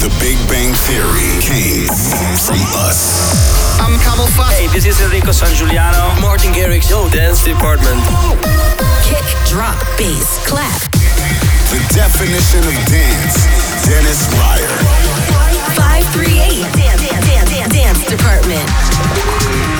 The Big Bang Theory came from us. I'm CamelPhat. Hey, this is Enrico Sangiuliano. Martin Garrix. Yo, Dance Department. Kick, drop, bass, clap. The definition of dance. Dennis Ruyer. 538 Dance, dance, dance, dance Department.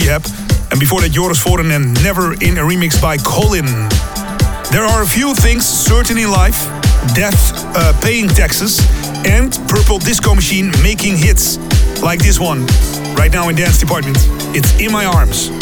R3HAB. And before that, Joris Voorn and Never in a remix by Colin. There are a few things certain in life death uh, paying taxes, and Purple Disco Machine making hits. Like this one, right now in Dance Department. It's In My Arms.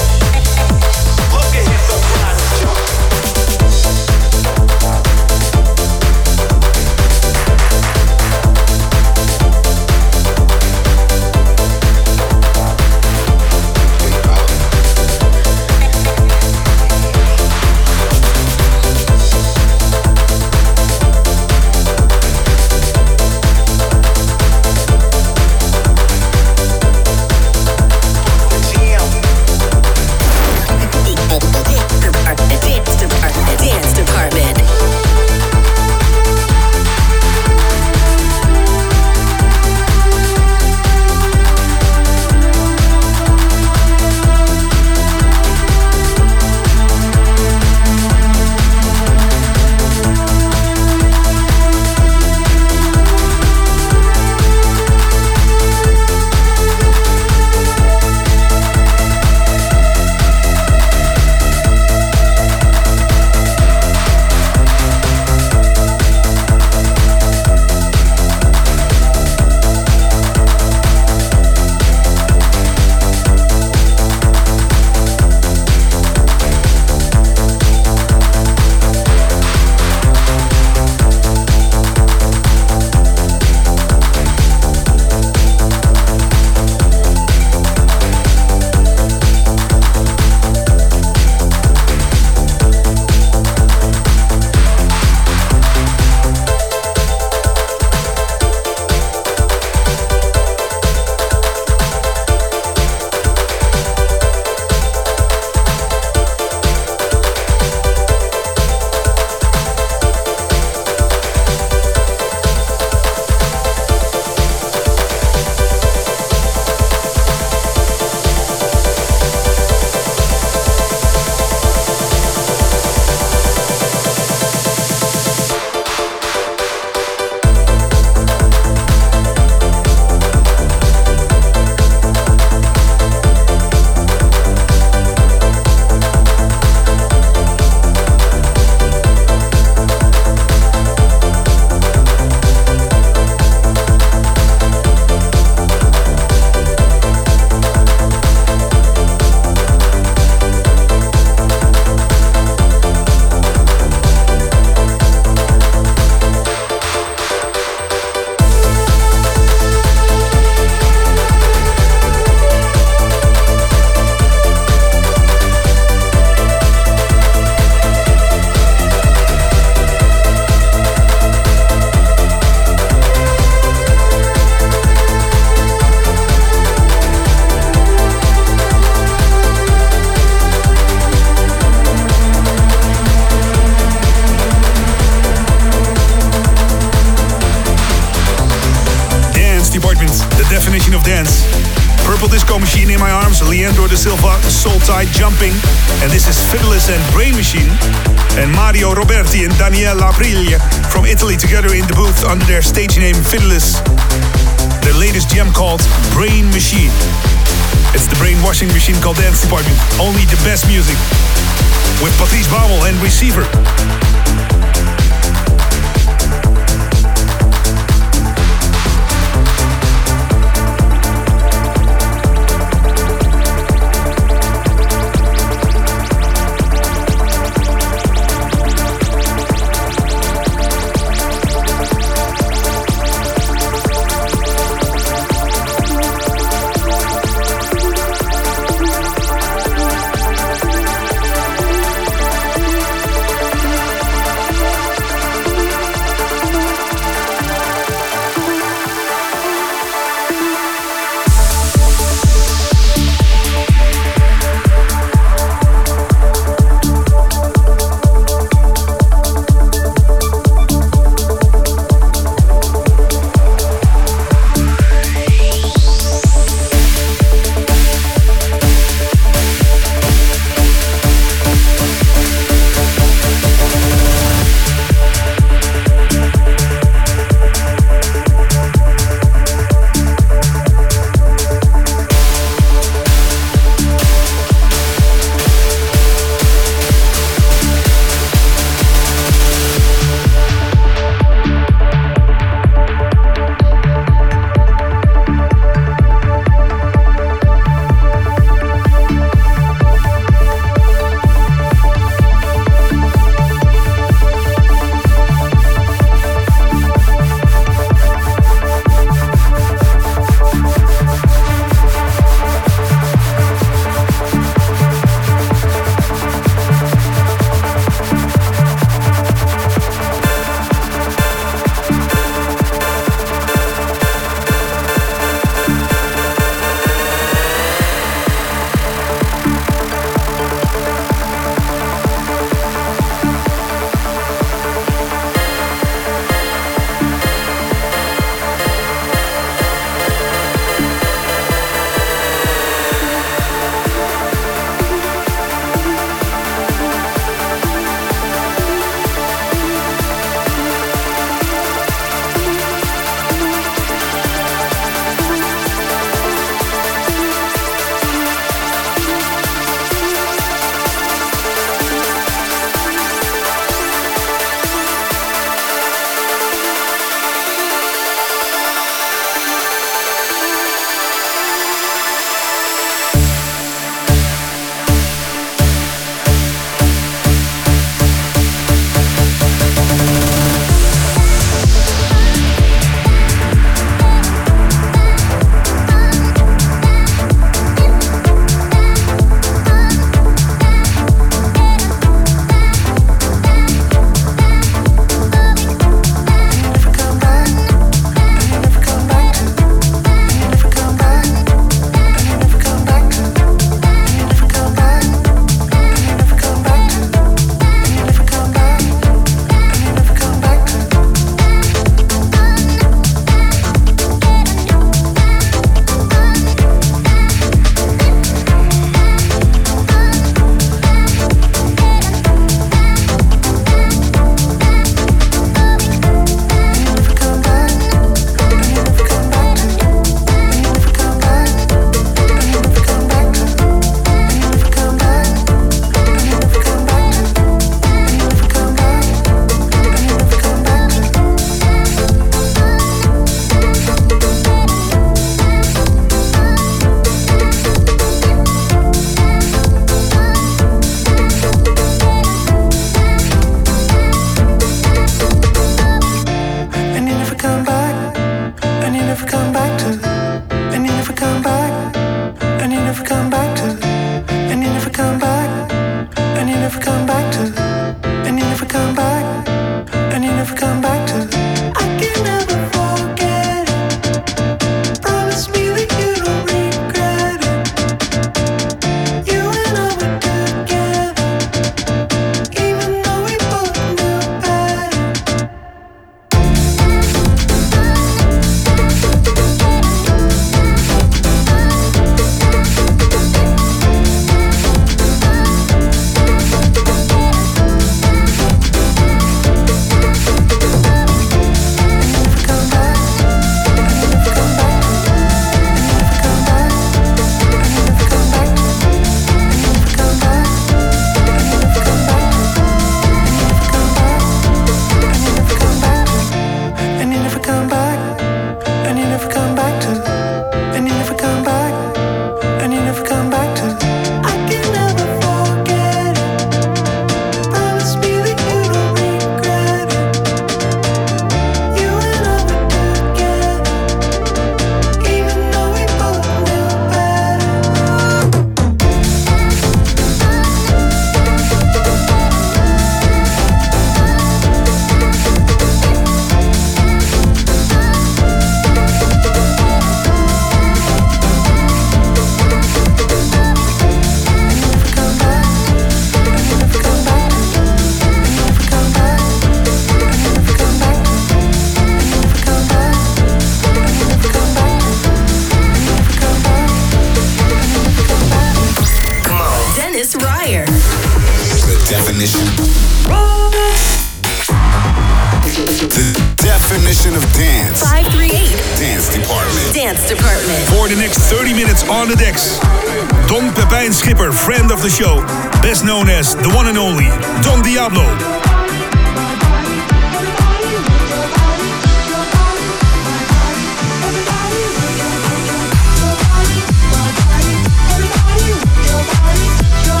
Everybody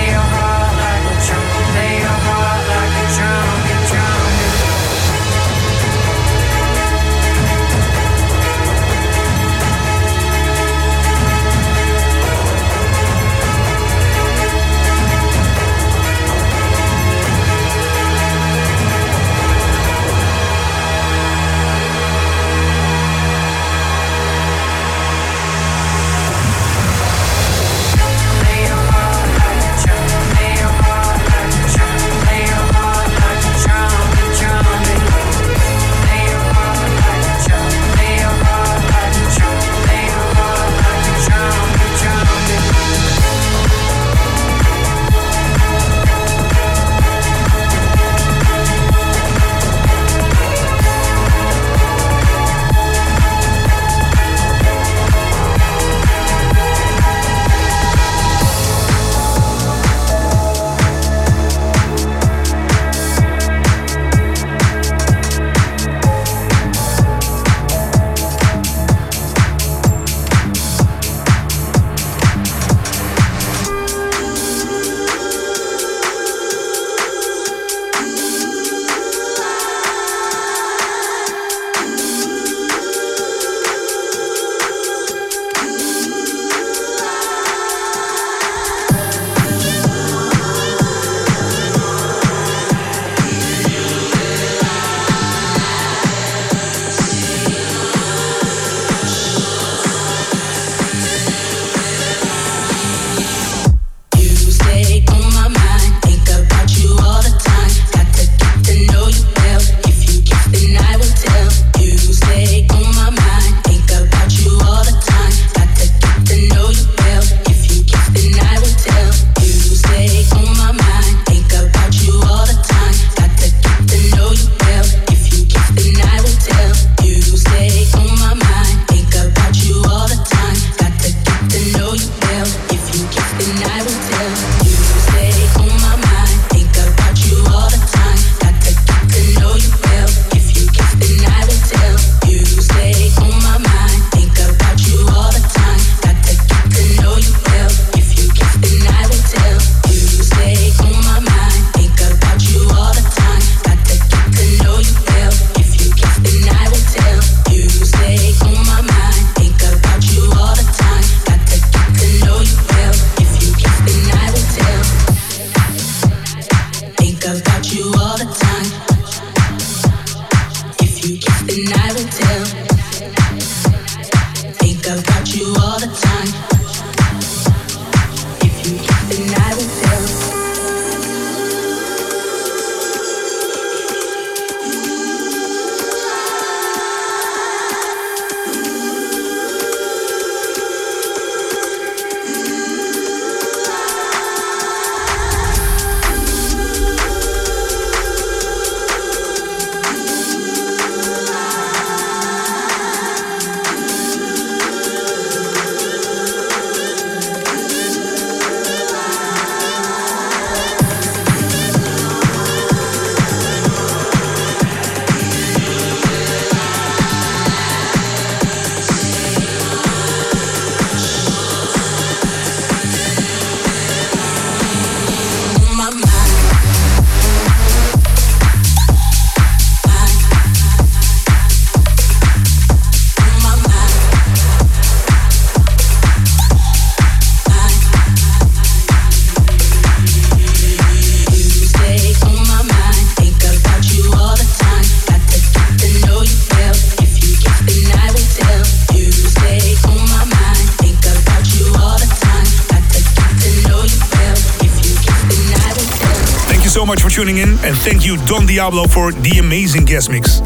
tuning in, and thank you, Don Diablo, for the amazing guest mix.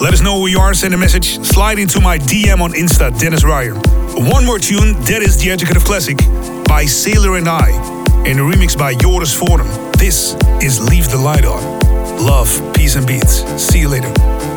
Let us know who you are, send a message, slide into my DM on Insta, Dennis Ruyer. One more tune, that is the Educative Classic by Sailor and I, and a remix by Joris Voorn. This is Leave the Light On. Love, peace, and Beats. See you later.